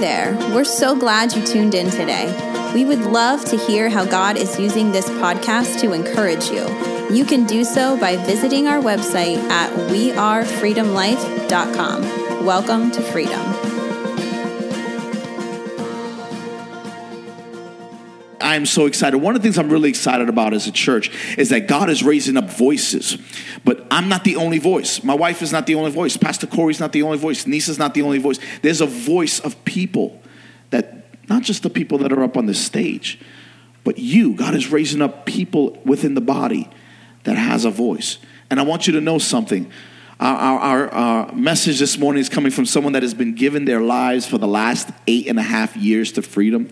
there. We're so glad you tuned in today. We would love to hear how God is using this podcast to encourage you. You can do so by visiting our website at wearefreedomlife.com. Welcome to freedom. I'm so excited. One of the things I'm really excited about as a church is that God is raising up voices. But I'm not the only voice. My wife is not the only voice. Pastor Corey's not the only voice. Nisa's not the only voice. There's a voice of people that, not just the people that are up on the stage, but you. God is raising up people within the body that has a voice. And I want you to know something. Our, our, our, message this morning is coming from someone that has been given their lives for the last eight and a half years to freedom.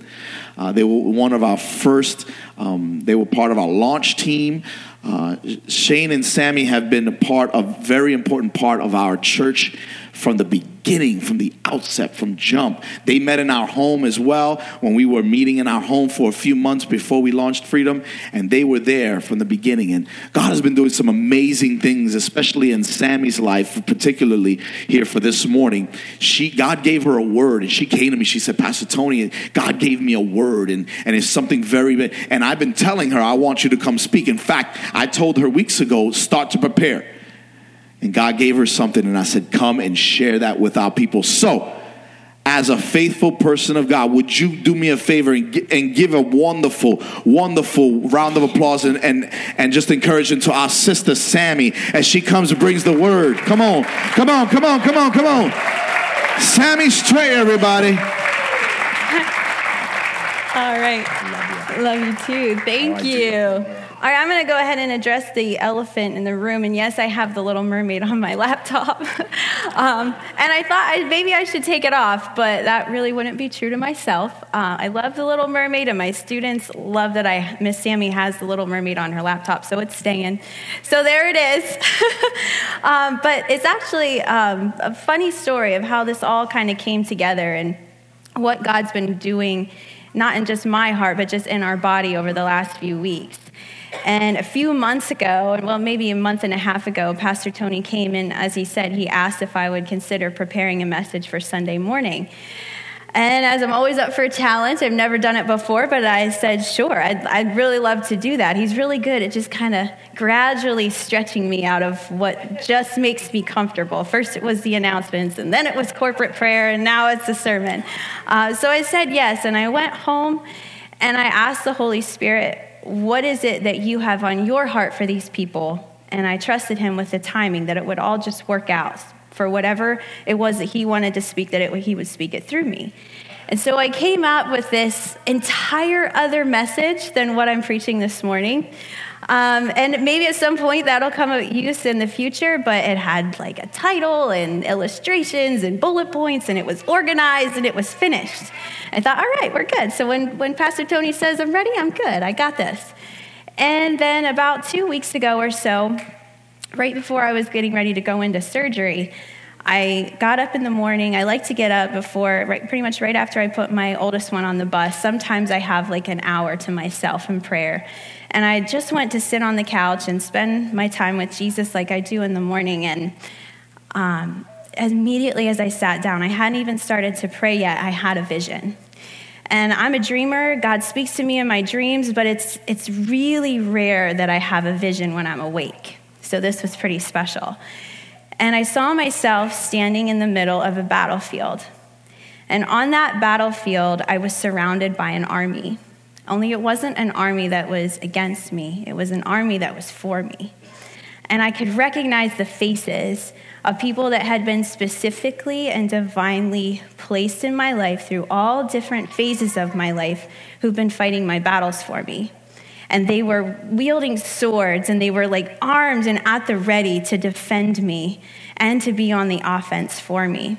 Uh, they were one of our first, um, they were part of our launch team. Uh, Shane and Sammy have been a part of very important part of our church from the beginning, from the outset, from jump. They met in our home as well when we were meeting in our home for a few months before we launched Freedom, and they were there from the beginning. And God has been doing some amazing things, especially in Sammy's life, particularly here for this morning. She, God gave her a word, and she came to me. She said, Pastor Tony, God gave me a word, and, and it's something very big. And I've been telling her, I want you to come speak. In fact, I told her weeks ago, start to prepare. And God gave her something, and I said, Come and share that with our people. So, as a faithful person of God, would you do me a favor and, and give a wonderful, wonderful round of applause and, and, and just encouragement to our sister Sammy as she comes and brings the word? Come on, come on, come on, come on, come on. Sammy Stray, everybody. All right. Love you, Love you too. Thank you. All right, I'm going to go ahead and address the elephant in the room. And yes, I have the Little Mermaid on my laptop. um, and I thought I, maybe I should take it off, but that really wouldn't be true to myself. Uh, I love the Little Mermaid, and my students love that I Miss Sammy has the Little Mermaid on her laptop, so it's staying. So there it is. um, but it's actually um, a funny story of how this all kind of came together and what God's been doing, not in just my heart, but just in our body over the last few weeks. And a few months ago, well, maybe a month and a half ago, Pastor Tony came and, as he said, he asked if I would consider preparing a message for Sunday morning. And as I'm always up for a challenge, I've never done it before, but I said, sure, I'd, I'd really love to do that. He's really good at just kind of gradually stretching me out of what just makes me comfortable. First, it was the announcements, and then it was corporate prayer, and now it's the sermon. Uh, so I said yes, and I went home and I asked the Holy Spirit, what is it that you have on your heart for these people? And I trusted him with the timing that it would all just work out for whatever it was that he wanted to speak, that it, he would speak it through me. And so I came up with this entire other message than what I'm preaching this morning. Um, and maybe at some point that'll come of use in the future, but it had like a title and illustrations and bullet points, and it was organized and it was finished. I thought, all right, we're good. So when, when Pastor Tony says I'm ready, I'm good. I got this. And then about two weeks ago or so, right before I was getting ready to go into surgery, I got up in the morning. I like to get up before, right, pretty much right after I put my oldest one on the bus. Sometimes I have like an hour to myself in prayer. And I just went to sit on the couch and spend my time with Jesus like I do in the morning. And um, immediately as I sat down, I hadn't even started to pray yet, I had a vision. And I'm a dreamer. God speaks to me in my dreams, but it's, it's really rare that I have a vision when I'm awake. So this was pretty special. And I saw myself standing in the middle of a battlefield. And on that battlefield, I was surrounded by an army. Only it wasn't an army that was against me, it was an army that was for me. And I could recognize the faces of people that had been specifically and divinely placed in my life through all different phases of my life who've been fighting my battles for me. And they were wielding swords and they were like armed and at the ready to defend me and to be on the offense for me.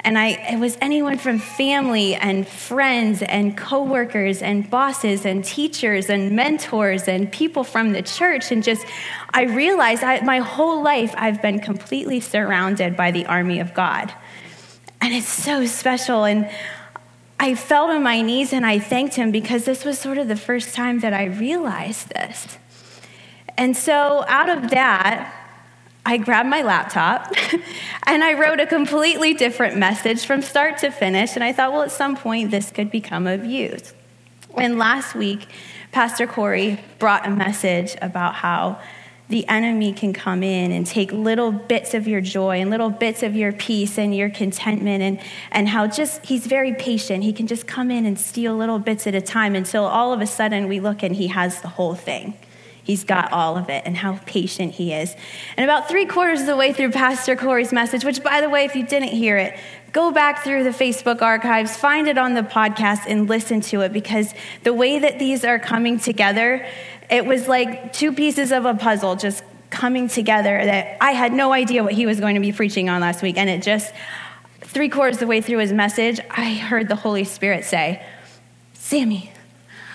And I, it was anyone from family and friends and coworkers and bosses and teachers and mentors and people from the church. And just, I realized I, my whole life I've been completely surrounded by the army of God. And it's so special. And I fell on my knees and I thanked him because this was sort of the first time that I realized this. And so out of that, I grabbed my laptop and I wrote a completely different message from start to finish. And I thought, well, at some point, this could become of use. And last week, Pastor Corey brought a message about how the enemy can come in and take little bits of your joy and little bits of your peace and your contentment and, and how just he's very patient. He can just come in and steal little bits at a time until all of a sudden we look and he has the whole thing. He's got all of it and how patient he is. And about three quarters of the way through pastor corey's message which by the way if you didn't hear it go back through the facebook archives find it on the podcast and listen to it because the way that these are coming together it was like two pieces of a puzzle just coming together that I had no idea what he was going to be preaching on last week. And it just, three quarters of the way through his message, I heard the Holy Spirit say, Sammy,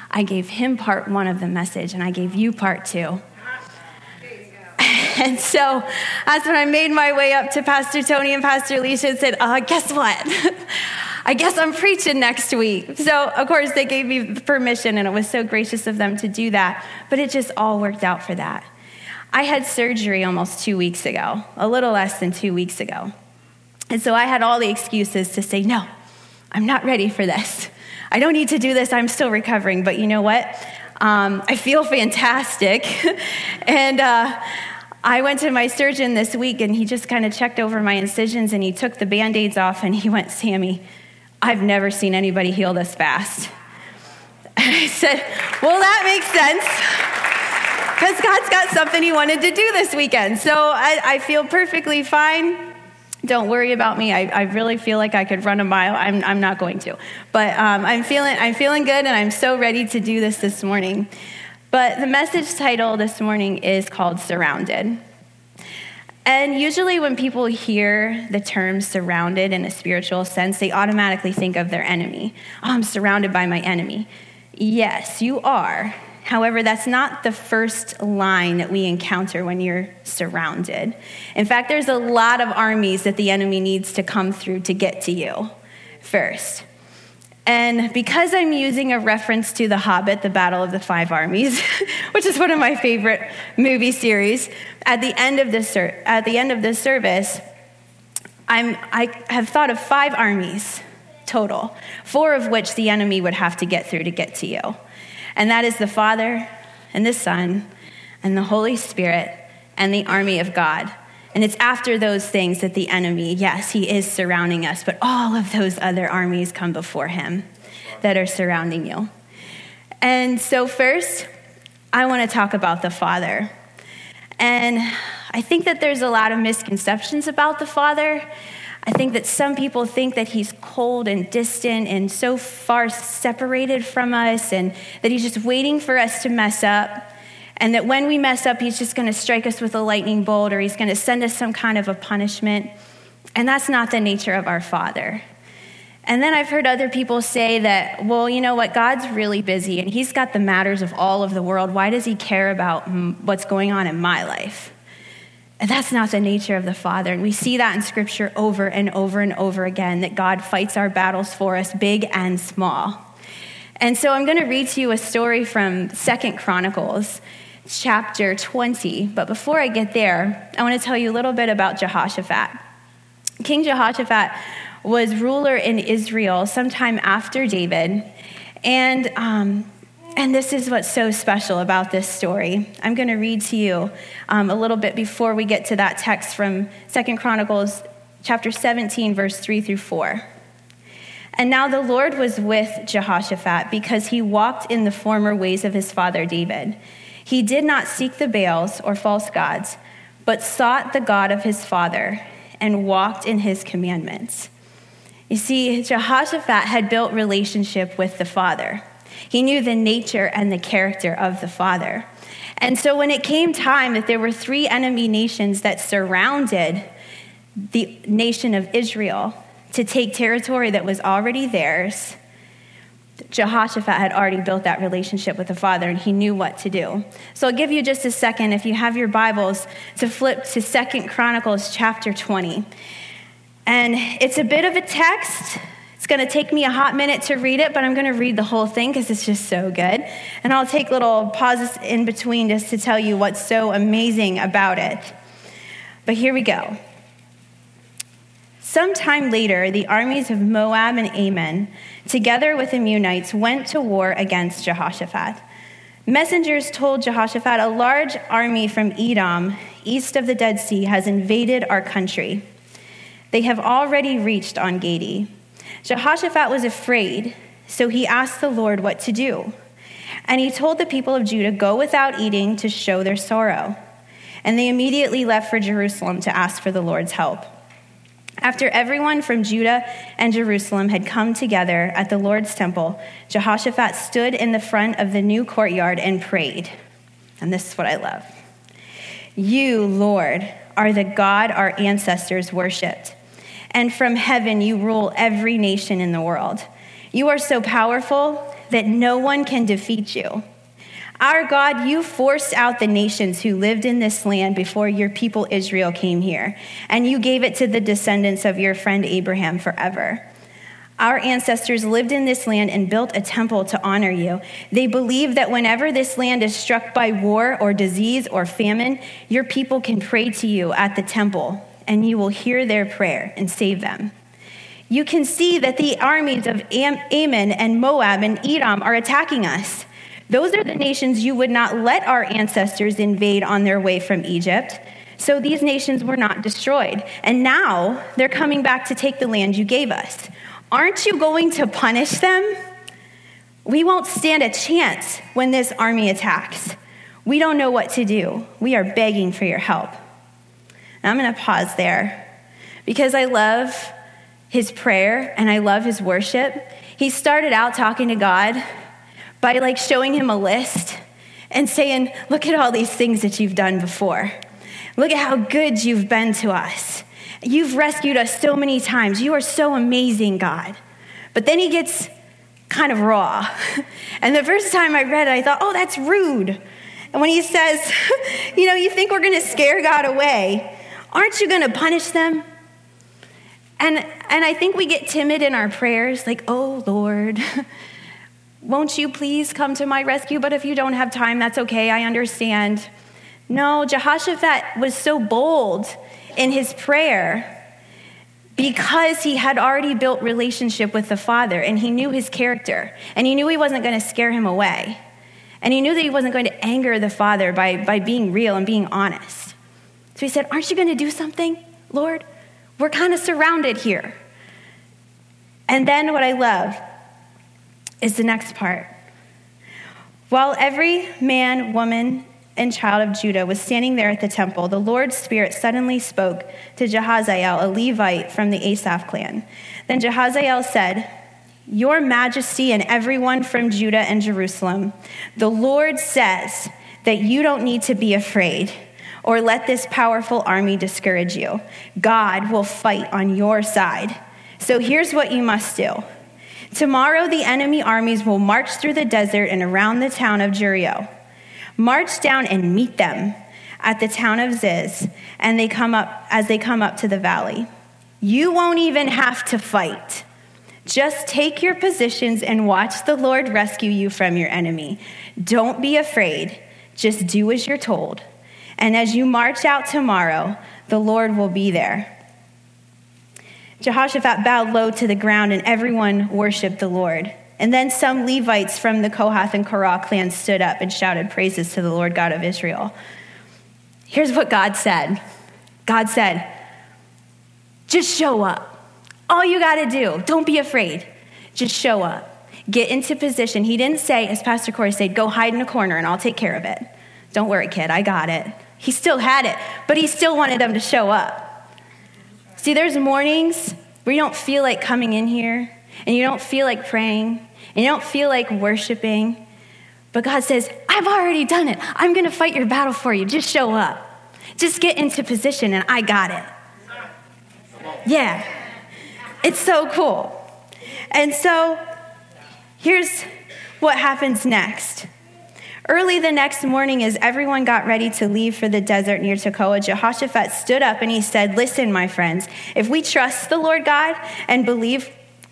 I gave him part one of the message and I gave you part two. And so that's when I made my way up to Pastor Tony and Pastor Alicia and said, uh, Guess what? I guess I'm preaching next week. So, of course, they gave me permission, and it was so gracious of them to do that. But it just all worked out for that. I had surgery almost two weeks ago, a little less than two weeks ago. And so I had all the excuses to say, no, I'm not ready for this. I don't need to do this. I'm still recovering. But you know what? Um, I feel fantastic. and uh, I went to my surgeon this week, and he just kind of checked over my incisions and he took the band aids off and he went, Sammy, I've never seen anybody heal this fast. And I said, Well, that makes sense. Because God's got something He wanted to do this weekend. So I, I feel perfectly fine. Don't worry about me. I, I, really feel like I could run a mile. I'm, I'm not going to. But um, I'm, feeling, I'm feeling good, and I'm so ready to do this this morning. But the message title this morning is called Surrounded. And usually, when people hear the term surrounded in a spiritual sense, they automatically think of their enemy. Oh, I'm surrounded by my enemy. Yes, you are. However, that's not the first line that we encounter when you're surrounded. In fact, there's a lot of armies that the enemy needs to come through to get to you first. And because I'm using a reference to The Hobbit, The Battle of the Five Armies, which is one of my favorite movie series, at the end of this, at the end of this service, I'm, I have thought of five armies total, four of which the enemy would have to get through to get to you. And that is the Father and the Son and the Holy Spirit and the army of God. And it's after those things that the enemy, yes, he is surrounding us, but all of those other armies come before him that are surrounding you. And so, first, I want to talk about the Father. And I think that there's a lot of misconceptions about the Father. I think that some people think that he's cold and distant and so far separated from us, and that he's just waiting for us to mess up. And that when we mess up, he's just going to strike us with a lightning bolt or he's going to send us some kind of a punishment. And that's not the nature of our Father. And then I've heard other people say that, well, you know what, God's really busy and he's got the matters of all of the world. Why does he care about what's going on in my life? And that's not the nature of the Father. And we see that in Scripture over and over and over again that God fights our battles for us, big and small. And so I'm going to read to you a story from Second Chronicles chapter 20. But before I get there, I want to tell you a little bit about Jehoshaphat. King Jehoshaphat was ruler in Israel sometime after David. And, um, and this is what's so special about this story. I'm going to read to you um, a little bit before we get to that text from Second Chronicles chapter 17, verse 3 through 4. And now the Lord was with Jehoshaphat because he walked in the former ways of his father David he did not seek the Baals or false gods, but sought the God of his father and walked in his commandments. You see, Jehoshaphat had built relationship with the Father. He knew the nature and the character of the Father. And so when it came time that there were three enemy nations that surrounded the nation of Israel to take territory that was already theirs, Jehoshaphat had already built that relationship with the Father and he knew what to do. So I'll give you just a second, if you have your Bibles, to flip to Second Chronicles chapter 20. And it's a bit of a text. It's going to take me a hot minute to read it, but I'm going to read the whole thing because it's just so good. And I'll take little pauses in between just to tell you what's so amazing about it. But here we go. Sometime later, the armies of Moab and Ammon, together with the Meunites, went to war against Jehoshaphat. Messengers told Jehoshaphat, A large army from Edom, east of the Dead Sea, has invaded our country. They have already reached En Gedi. Jehoshaphat was afraid, so he asked the Lord what to do. And he told the people of Judah, Go without eating to show their sorrow. And they immediately left for Jerusalem to ask for the Lord's help. After everyone from Judah and Jerusalem had come together at the Lord's temple, Jehoshaphat stood in the front of the new courtyard and prayed. And this is what I love You, Lord, are the God our ancestors worshiped. And from heaven you rule every nation in the world. You are so powerful that no one can defeat you. Our God, you forced out the nations who lived in this land before your people Israel came here, and you gave it to the descendants of your friend Abraham forever. Our ancestors lived in this land and built a temple to honor you. They believe that whenever this land is struck by war or disease or famine, your people can pray to you at the temple, and you will hear their prayer and save them. You can see that the armies of Ammon and Moab and Edom are attacking us. Those are the nations you would not let our ancestors invade on their way from Egypt. So these nations were not destroyed. And now they're coming back to take the land you gave us. Aren't you going to punish them? We won't stand a chance when this army attacks. We don't know what to do. We are begging for your help. I'm going to pause there because I love his prayer and I love his worship. He started out talking to God by like showing him a list and saying, Look at all these things that you've done before. Look at how good you've been to us. You've rescued us so many times. You are so amazing, God. But then he gets kind of raw. And the first time I read it, I thought, oh, that's rude. And when he says, you know, you think we're going to scare God away, aren't you going to punish them? And, and I think we get timid in our prayers, like, oh, Lord, won't you please come to my rescue? But if you don't have time, that's okay, I understand. No, Jehoshaphat was so bold in his prayer because he had already built relationship with the father and he knew his character and he knew he wasn't going to scare him away and he knew that he wasn't going to anger the father by, by being real and being honest so he said aren't you going to do something lord we're kind of surrounded here and then what i love is the next part. While every man, woman, and child of Judah was standing there at the temple, the Lord's Spirit suddenly spoke to Jahaziel, a Levite from the Asaph clan. Then Jahaziel said, Your Majesty and everyone from Judah and Jerusalem, the Lord says that you don't need to be afraid or let this powerful army discourage you. God will fight on your side. So here's what you must do. Tomorrow the enemy armies will march through the desert and around the town of Jericho. March down and meet them at the town of Ziz, and they come up as they come up to the valley. You won't even have to fight. Just take your positions and watch the Lord rescue you from your enemy. Don't be afraid. Just do as you're told. And as you march out tomorrow, the Lord will be there. Jehoshaphat bowed low to the ground, and everyone worshiped the Lord. And then some Levites from the Kohath and Korah clans stood up and shouted praises to the Lord God of Israel. Here's what God said God said, just show up. All you got to do, don't be afraid. Just show up. Get into position. He didn't say, as Pastor Corey said, go hide in a corner and I'll take care of it. Don't worry, kid, I got it. He still had it, but he still wanted them to show up. See, there's mornings where you don't feel like coming in here and you don't feel like praying and you don't feel like worshiping. But God says, I've already done it. I'm going to fight your battle for you. Just show up. Just get into position and I got it. Yeah. It's so cool. And so here's what happens next. Early the next morning, as everyone got ready to leave for the desert near Tekoa, Jehoshaphat stood up and he said, Listen, my friends, if we trust the Lord God and believe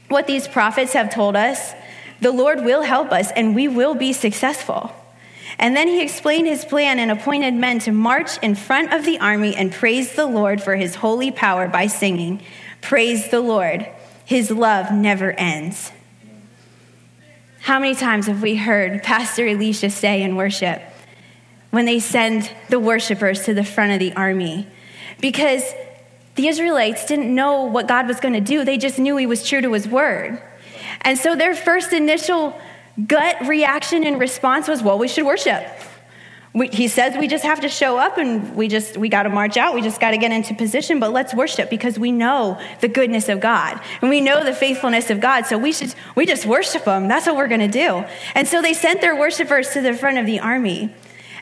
what these prophets have told us, the Lord will help us and we will be successful. And then he explained his plan and appointed men to march in front of the army and praise the Lord for his holy power by singing, Praise the Lord, his love never ends. How many times have we heard Pastor Alicia say in worship when they send the worshipers to the front of the army? Because the Israelites didn't know what God was going to do, they just knew he was true to his word. And so their first initial gut reaction and response was, well, we should worship. We, he says we just have to show up and we just we got to march out. We just got to get into position but let's worship because we know the goodness of god and we know the faithfulness of god. So we should we just worship him. That's what we're going to do. And so they sent their worshipers to the front of the army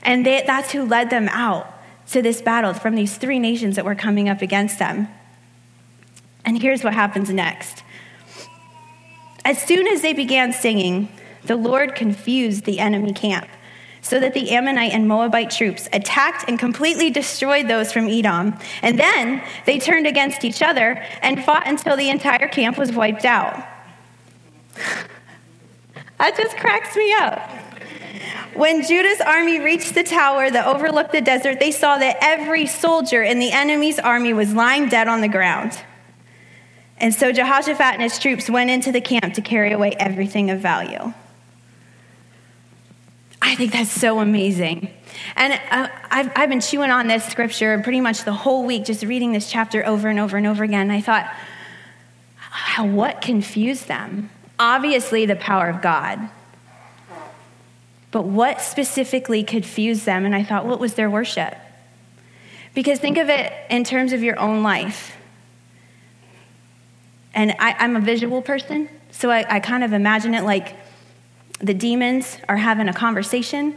and they, that's who led them out to this battle from these three nations that were coming up against them. And here's what happens next. As soon as they began singing the Lord confused the enemy camp so that the Ammonite and Moabite troops attacked and completely destroyed those from Edom. And then they turned against each other and fought until the entire camp was wiped out. that just cracks me up. When Judah's army reached the tower that overlooked the desert, they saw that every soldier in the enemy's army was lying dead on the ground. And so Jehoshaphat and his troops went into the camp to carry away everything of value. I think that's so amazing. And uh, I've, I've been chewing on this scripture pretty much the whole week, just reading this chapter over and over and over again. And I thought, what confused them? Obviously, the power of God. But what specifically confused them? And I thought, what was their worship? Because think of it in terms of your own life. And I, am a visual person, so I, I kind of imagine it like the demons are having a conversation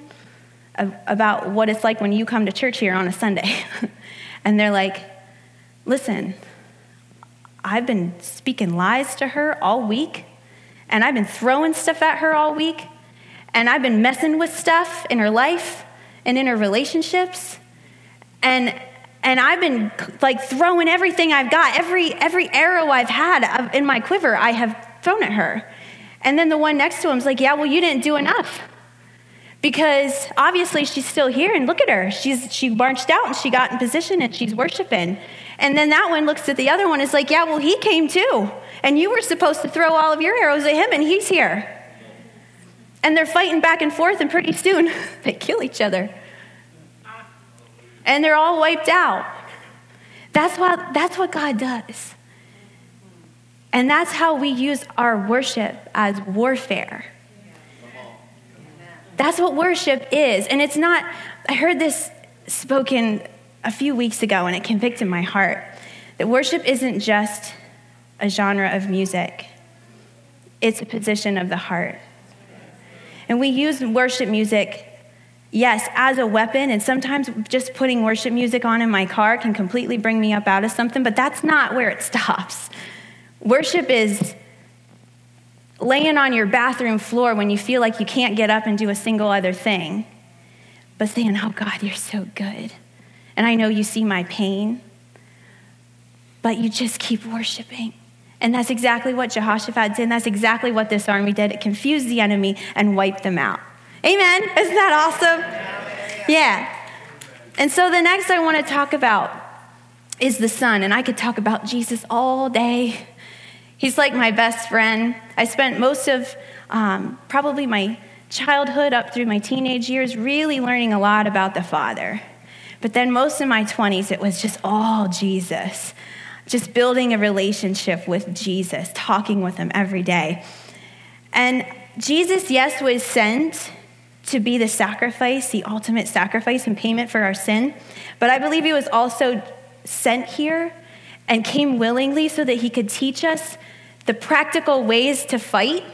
about what it's like when you come to church here on a Sunday. and they're like, listen, I've been speaking lies to her all week, and I've been throwing stuff at her all week, and I've been messing with stuff in her life and in her relationships. And and I've been like throwing everything I've got, every every arrow I've had uh, in my quiver, I have thrown at her. And then the one next to him is like, Yeah, well, you didn't do enough. Because obviously she's still here, and look at her. She's, she marched out and she got in position and she's worshiping. And then that one looks at the other one is like, Yeah, well, he came too. And you were supposed to throw all of your arrows at him, and he's here. And they're fighting back and forth, and pretty soon they kill each other. And they're all wiped out. That's what, that's what God does. And that's how we use our worship as warfare. That's what worship is. And it's not, I heard this spoken a few weeks ago and it convicted my heart that worship isn't just a genre of music, it's a position of the heart. And we use worship music, yes, as a weapon, and sometimes just putting worship music on in my car can completely bring me up out of something, but that's not where it stops. Worship is laying on your bathroom floor when you feel like you can't get up and do a single other thing, but saying, Oh God, you're so good. And I know you see my pain, but you just keep worshiping. And that's exactly what Jehoshaphat did. And that's exactly what this army did. It confused the enemy and wiped them out. Amen. Isn't that awesome? Yeah. And so the next I want to talk about is the Son. And I could talk about Jesus all day. He's like my best friend. I spent most of um, probably my childhood up through my teenage years really learning a lot about the Father. But then most of my 20s, it was just all Jesus, just building a relationship with Jesus, talking with him every day. And Jesus, yes, was sent to be the sacrifice, the ultimate sacrifice and payment for our sin. But I believe he was also sent here and came willingly so that he could teach us the practical ways to fight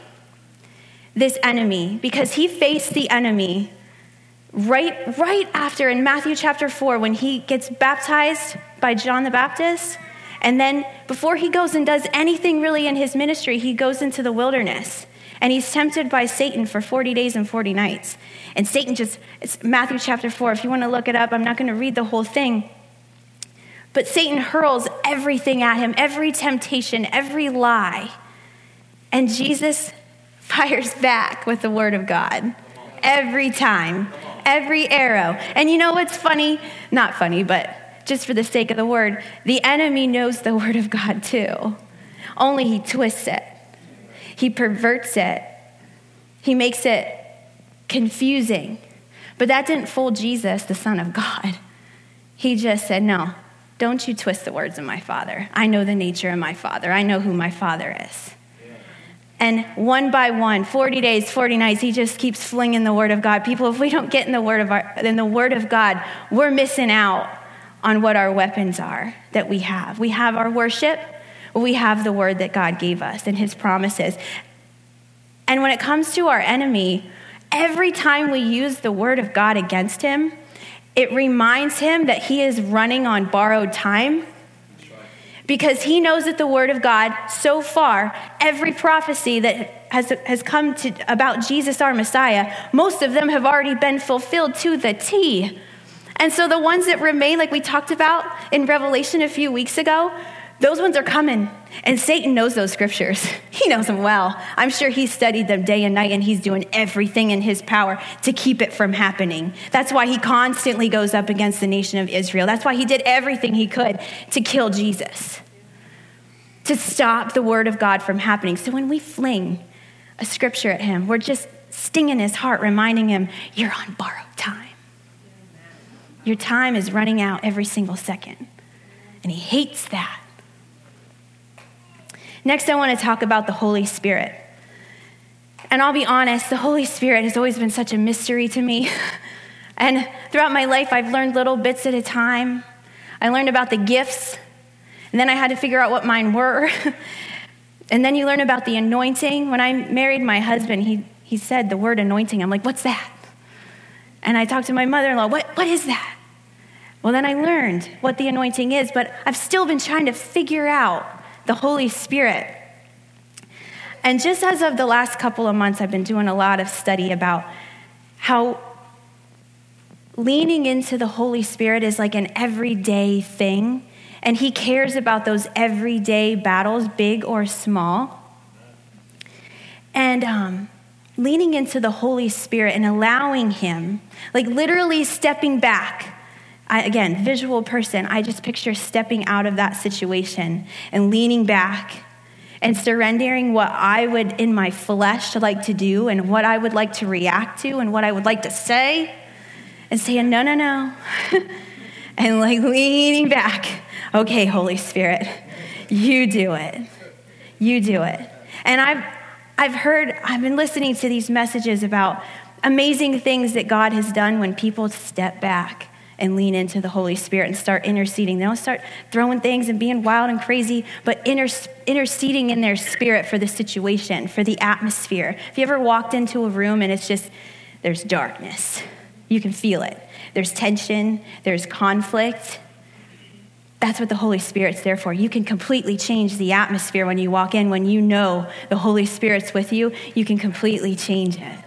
this enemy because he faced the enemy right right after in Matthew chapter 4 when he gets baptized by John the Baptist and then before he goes and does anything really in his ministry he goes into the wilderness and he's tempted by Satan for 40 days and 40 nights. And Satan just it's Matthew chapter 4 if you want to look it up I'm not going to read the whole thing but Satan hurls everything at him, every temptation, every lie. And Jesus fires back with the word of God every time. every arrow. And you know what's funny? Not funny, but just for the sake of the word, the enemy knows the word of God too. Only he twists it, he perverts it, he makes it confusing. But that didn't fool Jesus, the Son of God. He just said, No, don't you twist the words of my Father. I know the nature of my Father, I know who my Father is. And one by one, 40 days, 40 nights, he just keeps flinging the word of God. People, if we don't get in the word of our, in the word of God, we're missing out on what our weapons are that we have. We have our worship, we have the word that God gave us and his promises. And when it comes to our enemy, every time we use the word of God against him, it reminds him that he is running on borrowed time because he knows that the word of God, so far, every prophecy that has, has come to, about Jesus, our Messiah, most of them have already been fulfilled to the T. And so the ones that remain, like we talked about in Revelation a few weeks ago, those ones are coming. And Satan knows those scriptures. He knows them well. I'm sure he studied them day and night, and he's doing everything in his power to keep it from happening. That's why he constantly goes up against the nation of Israel. That's why he did everything he could to kill Jesus, to stop the word of God from happening. So when we fling a scripture at him, we're just stinging his heart, reminding him, You're on borrowed time. Your time is running out every single second. And he hates that. Next, I want to talk about the Holy Spirit. And I'll be honest, the Holy Spirit has always been such a mystery to me. And throughout my life, I've learned little bits at a time. I learned about the gifts, and then I had to figure out what mine were. and then you learn about the anointing. When I married my husband, he, he said the word anointing. I'm like, what's that? And I talked to my mother in law, what, what is that? Well, then I learned what the anointing is, but I've still been trying to figure out the Holy Spirit. And just as of the last couple of months, I've been doing a lot of study about how leaning into the Holy Spirit is like an everyday thing. And He cares about those everyday battles, big or small. And um, leaning into the Holy Spirit and allowing Him, like literally stepping back I, again, visual person, I just picture stepping out of that situation and leaning back and surrendering what I would in my flesh like to do and what I would like to react to and what I would like to say and saying, no, no, no. and like leaning back. Okay, Holy Spirit, you do it. You do it. And I've, I've heard, I've been listening to these messages about amazing things that God has done when people step back and lean into the Holy Spirit and start interceding. They don't start throwing things and being wild and crazy, but inter- interceding in their spirit for the situation, for the atmosphere. Have you ever walked into a room and it's just, there's darkness? You can feel it. There's tension, there's conflict. That's what the Holy Spirit's there for. You can completely change the atmosphere when you walk in. When you know the Holy Spirit's with you, you can completely change it.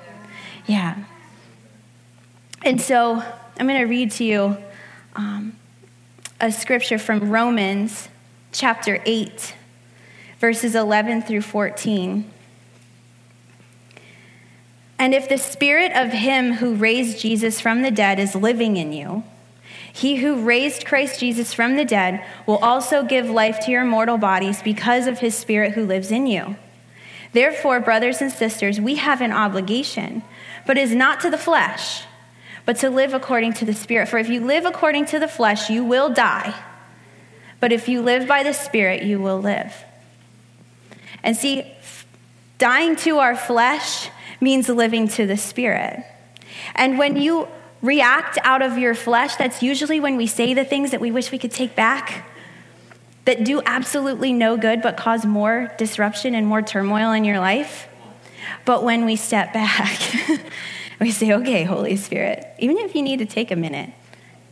Yeah. And so I'm going to read to you um, a scripture from Romans chapter 8, verses 11 through 14. And if the spirit of him who raised Jesus from the dead is living in you, he who raised Christ Jesus from the dead will also give life to your mortal bodies because of his spirit who lives in you. Therefore, brothers and sisters, we have an obligation, but it is not to the flesh but to live according to the Spirit. For if you live according to the flesh, you will die. But if you live by the Spirit, you will live. And see, dying to our flesh means living to the Spirit. And when you react out of your flesh, that's usually when we say the things that we wish we could take back, that do absolutely no good but cause more disruption and more turmoil in your life. But when we step back, we say, okay, Holy Spirit, even if you need to take a minute,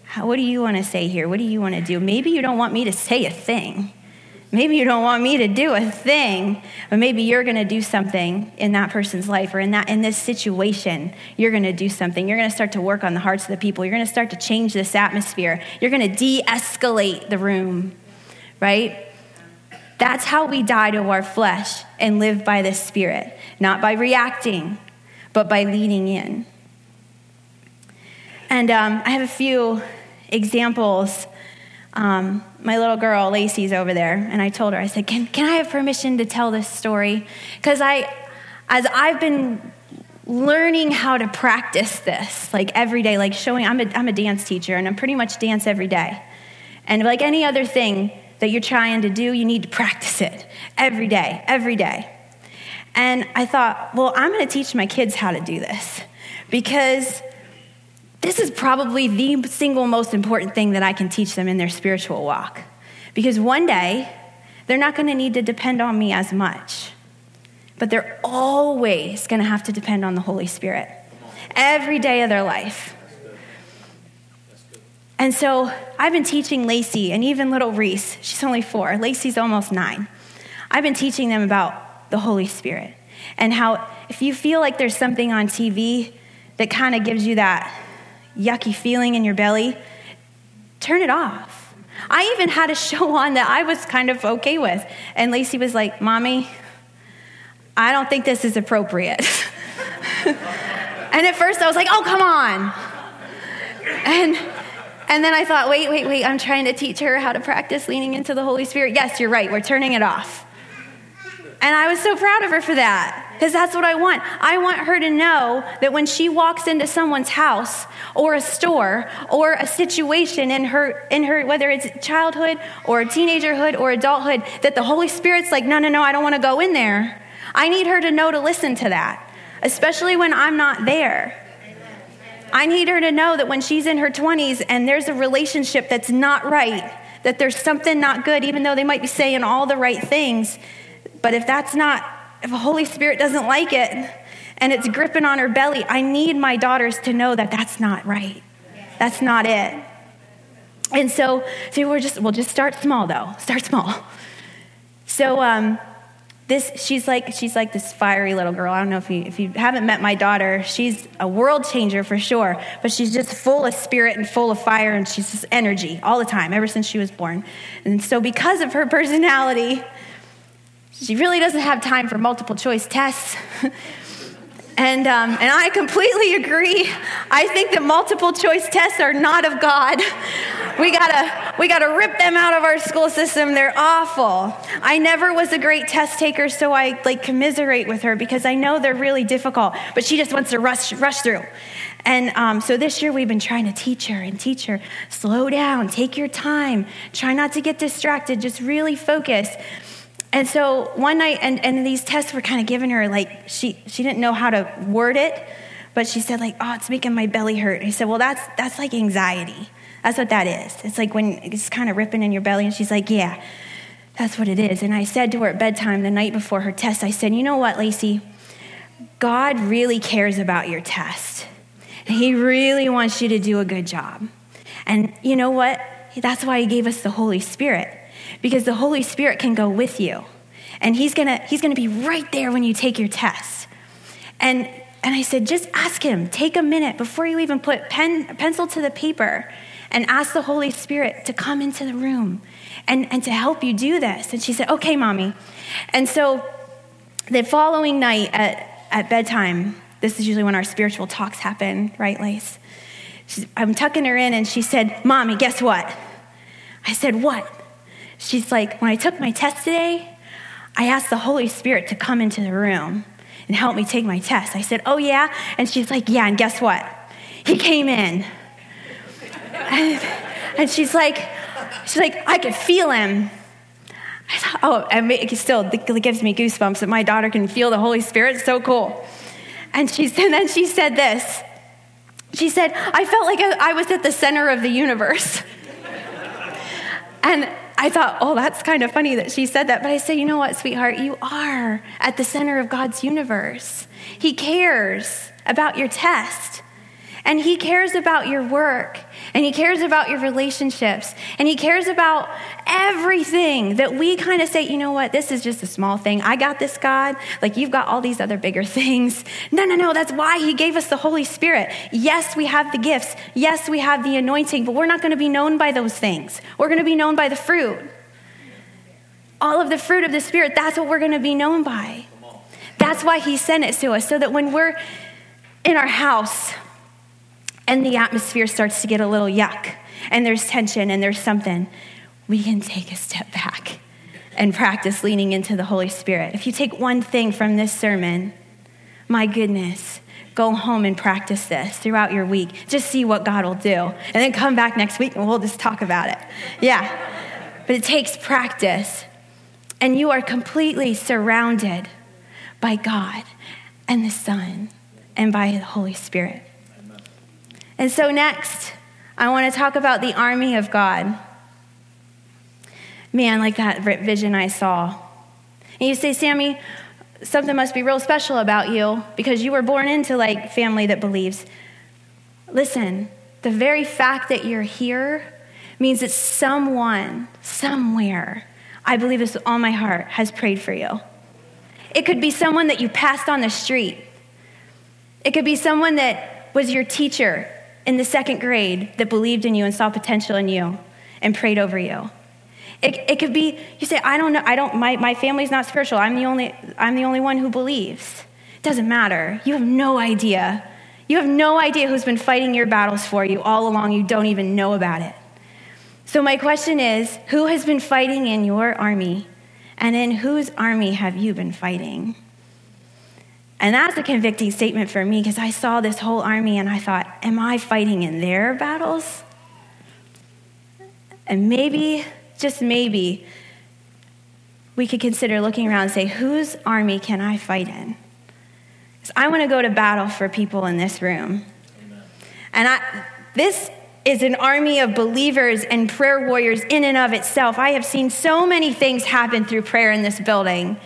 how, what do you want to say here? What do you want to do? Maybe you don't want me to say a thing. Maybe you don't want me to do a thing, but maybe you're going to do something in that person's life or in that in this situation. You're going to do something. You're going to start to work on the hearts of the people. You're going to start to change this atmosphere. You're going to de-escalate the room, right? That's how we die to our flesh and live by the Spirit, not by reacting, but by leaning in. And um, I have a few examples. Um, my little girl, Lacey's over there, and I told her, I said, Can, can I have permission to tell this story? Because I, as I've been learning how to practice this, like every day, like showing, I'm a, I'm a dance teacher, and I pretty much dance every day. And like any other thing that you're trying to do, you need to practice it every day, every day. And I thought, well, I'm going to teach my kids how to do this because this is probably the single most important thing that I can teach them in their spiritual walk. Because one day, they're not going to need to depend on me as much, but they're always going to have to depend on the Holy Spirit every day of their life. And so I've been teaching Lacey and even little Reese, she's only four, Lacey's almost nine. I've been teaching them about the Holy Spirit and how if you feel like there's something on TV that kind of gives you that yucky feeling in your belly, turn it off. I even had a show on that I was kind of okay with. And Lacey was like, Mommy, I don't think this is appropriate. and at first I was like, Oh, come on. And, and then I thought, wait, wait, wait, I'm trying to teach her how to practice leaning into the Holy Spirit. Yes, you're right, we're turning it off. And I was so proud of her for that because that's what I want. I want her to know that when she walks into someone's house or a store or a situation in her, in her whether it's childhood or teenagerhood or adulthood, that the Holy Spirit's like, no, no, no, I don't want to go in there. I need her to know to listen to that, especially when I'm not there. I need her to know that when she's in her 20s and there's a relationship that's not right, that there's something not good, even though they might be saying all the right things. But if that's not if the Holy Spirit doesn't like it and it's gripping on her belly, I need my daughters to know that that's not right. That's not it. And so, so we're just, we'll just start small though. Start small. So, um, this, she's like, she's like this fiery little girl. I don't know if you, if you haven't met my daughter, she's a world changer for sure, but she's just full of spirit and full of fire and she's just energy all the time, ever since she was born. And so, because of her personality, she really doesn't have time for multiple choice tests. and, um, and I completely agree. I think that multiple choice tests are not of God. We gotta, we gotta rip them out of our school system. They're awful. I never was a great test taker, so I like commiserate with her because I know they're really difficult, but she just wants to rush, rush through. And um, so this year we've been trying to teach her and teach her slow down, take your time, try not to get distracted, just really focus. And so one night, and, and these tests were kind of giving her, like, she, she didn't know how to word it, but she said, like, oh, it's making my belly hurt. He said, well, that's, that's like anxiety. That's what that is. It's like when it's kind of ripping in your belly. And she's like, yeah, that's what it is. And I said to her at bedtime the night before her test, I said, you know what, Lacey? God really cares about your test. He really wants you to do a good job. And you know what? That's why He gave us the Holy Spirit because the Holy Spirit can go with you. And he's gonna, he's gonna be right there when you take your test. And, and I said, just ask him, take a minute before you even put pen, pencil to the paper and ask the Holy Spirit to come into the room and, and to help you do this. And she said, okay, mommy. And so the following night at, at bedtime, this is usually when our spiritual talks happen, right, Lace? I'm tucking her in, and she said, Mommy, guess what? I said, What? She's like, when I took my test today, I asked the Holy Spirit to come into the room and help me take my test. I said, Oh, yeah? And she's like, Yeah, and guess what? He came in. And, and she's like, She's like, I could feel him. I thought, oh, it still it gives me goosebumps that my daughter can feel the Holy Spirit. It's so cool. And, she, and then she said this. She said, I felt like I was at the center of the universe. and I thought, oh, that's kind of funny that she said that. But I said, you know what, sweetheart? You are at the center of God's universe. He cares about your test. And he cares about your work, and he cares about your relationships, and he cares about everything that we kind of say, you know what, this is just a small thing. I got this, God. Like you've got all these other bigger things. No, no, no, that's why he gave us the Holy Spirit. Yes, we have the gifts. Yes, we have the anointing, but we're not going to be known by those things. We're going to be known by the fruit. All of the fruit of the Spirit, that's what we're going to be known by. That's why he sent it to us, so that when we're in our house, and the atmosphere starts to get a little yuck and there's tension and there's something, we can take a step back and practice leaning into the Holy Spirit. If you take one thing from this sermon, my goodness, go home and practice this throughout your week. Just see what God will do. And then come back next week and we'll just talk about it. Yeah. But it takes practice. And you are completely surrounded by God and the Son and by the Holy Spirit. And so, next, I want to talk about the army of God. Man, like that vision I saw. And you say, Sammy, something must be real special about you because you were born into like family that believes. Listen, the very fact that you're here means that someone, somewhere, I believe this with all my heart, has prayed for you. It could be someone that you passed on the street. It could be someone that was your teacher in the second grade that believed in you and saw potential in you and prayed over you. It, it could be, you say, I don't know, I don't, my, my family's not spiritual. I'm the, only, I'm the only one who believes. It doesn't matter. You have no idea. You have no idea who's been fighting your battles for you all along. You don't even know about it. So, my question is who has been fighting in your army? And in whose army have you been fighting? And that's a convicting statement for me because I saw this whole army and I thought, am I fighting in their battles? And maybe, just maybe, we could consider looking around and say, whose army can I fight in? Because I want to go to battle for people in this room. Amen. And I, this is an army of believers and prayer warriors in and of itself. I have seen so many things happen through prayer in this building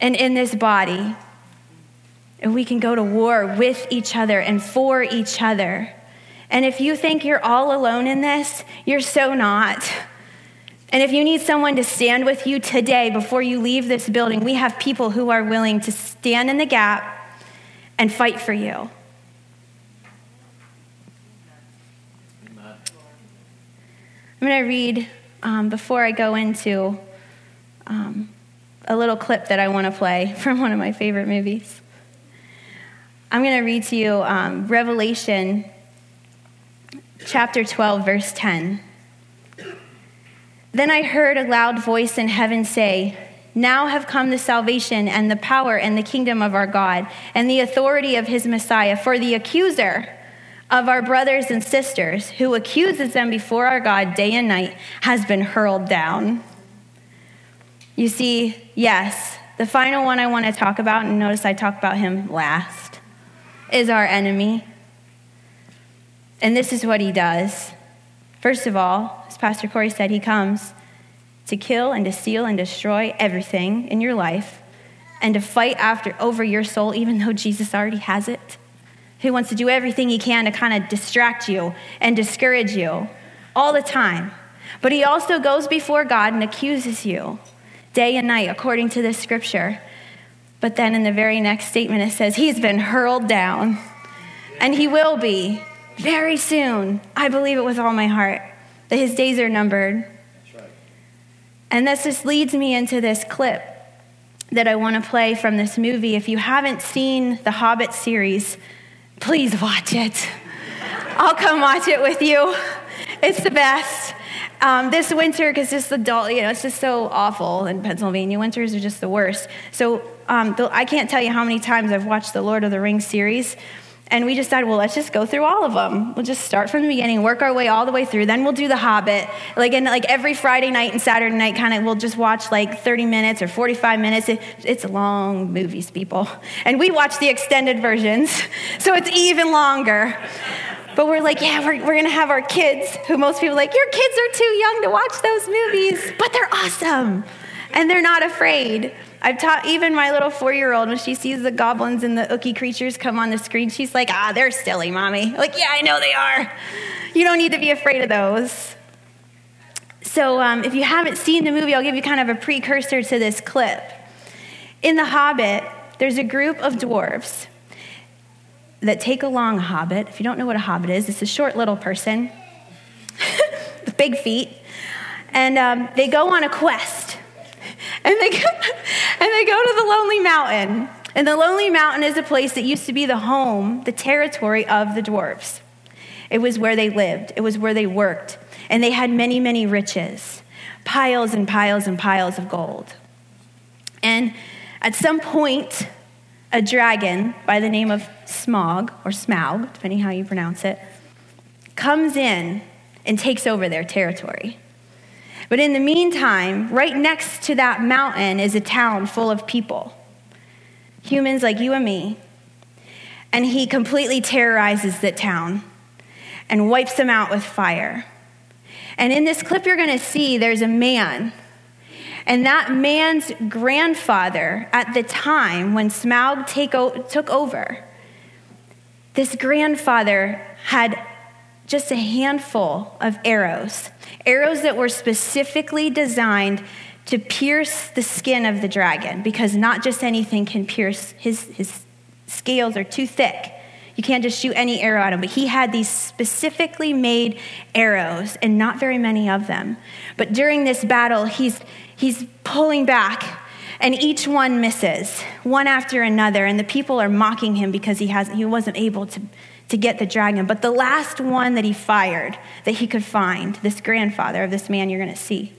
and in this body. And we can go to war with each other and for each other. And if you think you're all alone in this, you're so not. And if you need someone to stand with you today before you leave this building, we have people who are willing to stand in the gap and fight for you. I'm going to read, um, before I go into um, a little clip that I want to play from one of my favorite movies. I'm going to read to you um, Revelation chapter 12, verse 10. Then I heard a loud voice in heaven say, Now have come the salvation and the power and the kingdom of our God and the authority of his Messiah. For the accuser of our brothers and sisters, who accuses them before our God day and night, has been hurled down. You see, yes, the final one I want to talk about, and notice I talk about him last is our enemy. And this is what he does. First of all, as Pastor Corey said, he comes to kill and to steal and destroy everything in your life and to fight after over your soul even though Jesus already has it. He wants to do everything he can to kind of distract you and discourage you all the time. But he also goes before God and accuses you day and night according to this scripture. But then in the very next statement, it says, He's been hurled down. And he will be very soon. I believe it with all my heart that his days are numbered. And this just leads me into this clip that I want to play from this movie. If you haven't seen the Hobbit series, please watch it. I'll come watch it with you. It's the best. Um, this winter, because this adult, you know, it's just so awful in Pennsylvania. Winters are just the worst. So um, I can't tell you how many times I've watched the Lord of the Rings series. And we decided, well, let's just go through all of them. We'll just start from the beginning, work our way all the way through. Then we'll do The Hobbit. Like, and like every Friday night and Saturday night, kind of, we'll just watch like 30 minutes or 45 minutes. It, it's long movies, people. And we watch the extended versions, so it's even longer. But we're like, yeah, we're, we're to have our kids, who most people like, your kids are too young to watch those movies, but they're awesome. And they're not afraid. I've taught even my little four year old when she sees the goblins and the ookie creatures come on the screen, she's like, ah, they're silly, mommy. Like, yeah, I know they are. You don't need to be afraid of those. So, um, if you haven't seen the movie, I'll give you kind of a precursor to this clip. In The Hobbit, there's a group of dwarves that take along a hobbit. If you don't know what a hobbit is, it's a short little person with big feet. And um, they go on a quest and they, go, and they go to the Lonely Mountain. And the Lonely Mountain is a place that used to be the home, the territory of the dwarves. It was where they lived, it was where they worked, and they had many, many riches piles and piles and piles of gold. And at some point, a dragon by the name of Smog, or Smaug, depending how you pronounce it, comes in and takes over their territory. But in the meantime, right next to that mountain is a town full of people, humans like you and me. And he completely terrorizes the town and wipes them out with fire. And in this clip, you're going to see there's a man. And that man's grandfather, at the time when Smaug o- took over, this grandfather had just a handful of arrows, arrows that were specifically designed to pierce the skin of the dragon, because not just anything can pierce his, his scales are too thick. You can't just shoot any arrow at him. But he had these specifically made arrows, and not very many of them. But during this battle, he's, he's pulling back, and each one misses, one after another. And the people are mocking him because he, has, he wasn't able to, to get the dragon. But the last one that he fired, that he could find, this grandfather of this man you're going to see,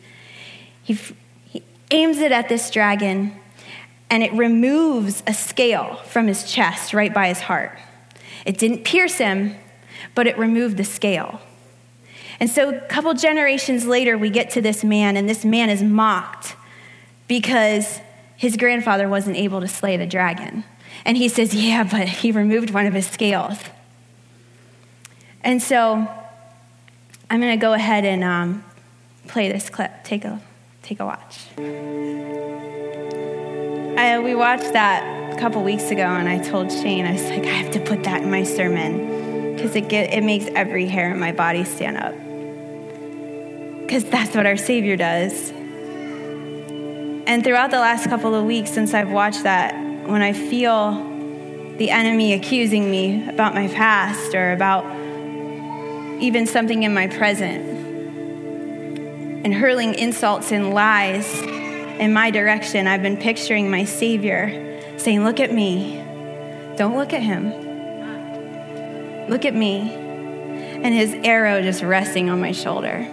he, he aims it at this dragon, and it removes a scale from his chest right by his heart. It didn't pierce him, but it removed the scale. And so, a couple generations later, we get to this man, and this man is mocked because his grandfather wasn't able to slay the dragon. And he says, Yeah, but he removed one of his scales. And so, I'm going to go ahead and um, play this clip. Take a, take a watch. I, we watched that a couple weeks ago, and I told Shane, I was like, I have to put that in my sermon because it, it makes every hair in my body stand up. Because that's what our Savior does. And throughout the last couple of weeks since I've watched that, when I feel the enemy accusing me about my past or about even something in my present and hurling insults and lies in my direction, I've been picturing my Savior saying, Look at me. Don't look at him. Look at me. And his arrow just resting on my shoulder.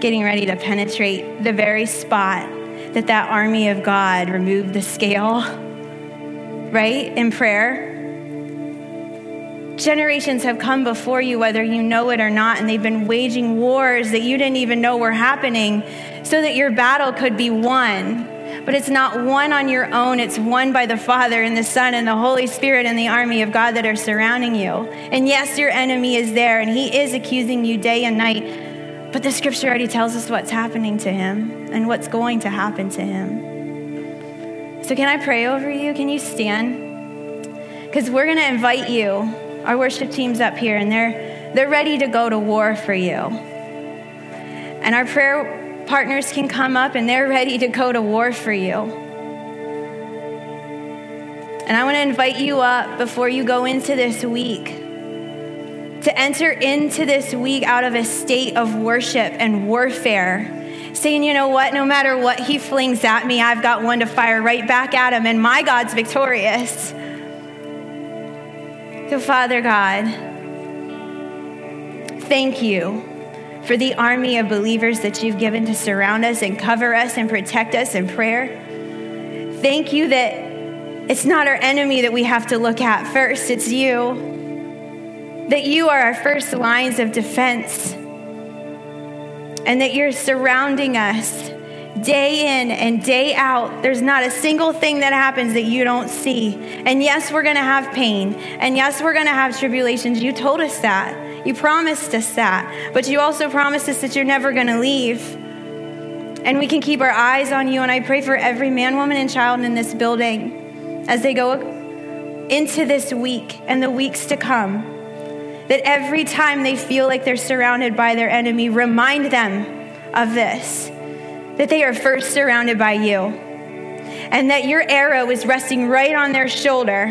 Getting ready to penetrate the very spot that that army of God removed the scale, right? In prayer Generations have come before you, whether you know it or not, and they've been waging wars that you didn't even know were happening so that your battle could be won. But it's not won on your own, it's won by the Father and the Son and the Holy Spirit and the army of God that are surrounding you. And yes, your enemy is there and he is accusing you day and night, but the scripture already tells us what's happening to him and what's going to happen to him. So, can I pray over you? Can you stand? Because we're going to invite you our worship team's up here, and they're, they're ready to go to war for you. And our prayer partners can come up, and they're ready to go to war for you. And I want to invite you up before you go into this week to enter into this week out of a state of worship and warfare saying, you know what, no matter what he flings at me, I've got one to fire right back at him, and my God's victorious. So, Father God, thank you for the army of believers that you've given to surround us and cover us and protect us in prayer. Thank you that it's not our enemy that we have to look at first, it's you. That you are our first lines of defense, and that you're surrounding us day in and day out. There's not a single thing that happens that you don't see. And yes, we're going to have pain. And yes, we're going to have tribulations. You told us that. You promised us that. But you also promised us that you're never going to leave. And we can keep our eyes on you. And I pray for every man, woman, and child in this building as they go into this week and the weeks to come. That every time they feel like they're surrounded by their enemy, remind them of this that they are first surrounded by you, and that your arrow is resting right on their shoulder,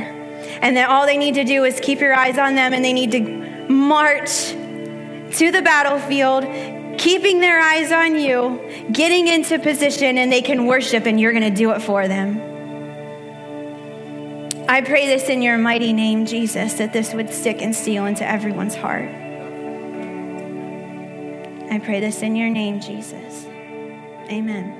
and that all they need to do is keep your eyes on them and they need to march to the battlefield, keeping their eyes on you, getting into position, and they can worship, and you're going to do it for them. I pray this in your mighty name, Jesus, that this would stick and seal into everyone's heart. I pray this in your name, Jesus. Amen.